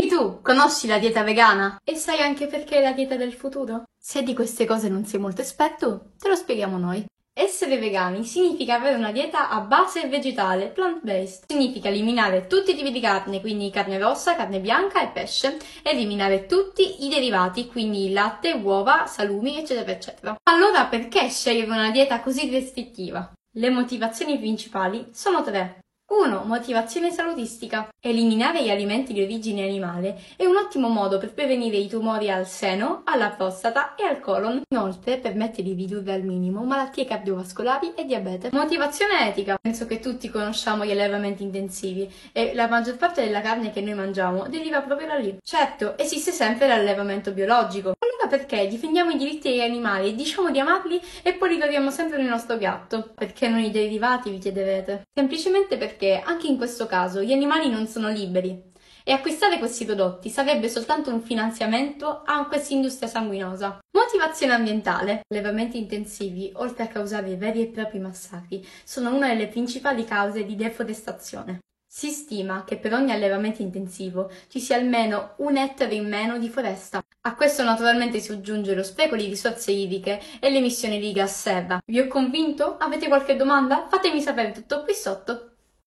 Ehi tu, conosci la dieta vegana? E sai anche perché è la dieta del futuro? Se di queste cose non sei molto esperto, te lo spieghiamo noi. Essere vegani significa avere una dieta a base vegetale, plant-based. Significa eliminare tutti i tipi di carne, quindi carne rossa, carne bianca e pesce, e eliminare tutti i derivati, quindi latte, uova, salumi, eccetera, eccetera. Allora perché scegliere una dieta così restrittiva? Le motivazioni principali sono tre. 1. Motivazione salutistica. Eliminare gli alimenti di origine animale è un ottimo modo per prevenire i tumori al seno, alla prostata e al colon. Inoltre permette di ridurre al minimo malattie cardiovascolari e diabete. Motivazione etica. Penso che tutti conosciamo gli allevamenti intensivi e la maggior parte della carne che noi mangiamo deriva proprio da lì. Certo, esiste sempre l'allevamento biologico. Perché difendiamo i diritti degli animali, diciamo di amarli e poi li troviamo sempre nel nostro piatto? Perché non i derivati, vi chiederete? Semplicemente perché anche in questo caso gli animali non sono liberi e acquistare questi prodotti sarebbe soltanto un finanziamento a questa industria sanguinosa. Motivazione ambientale. Allevamenti intensivi, oltre a causare veri e propri massacri, sono una delle principali cause di deforestazione. Si stima che per ogni allevamento intensivo ci sia almeno un ettaro in meno di foresta. A questo naturalmente si aggiunge lo spreco di risorse idriche e l'emissione di gas serra. Vi ho convinto? Avete qualche domanda? Fatemi sapere tutto qui sotto.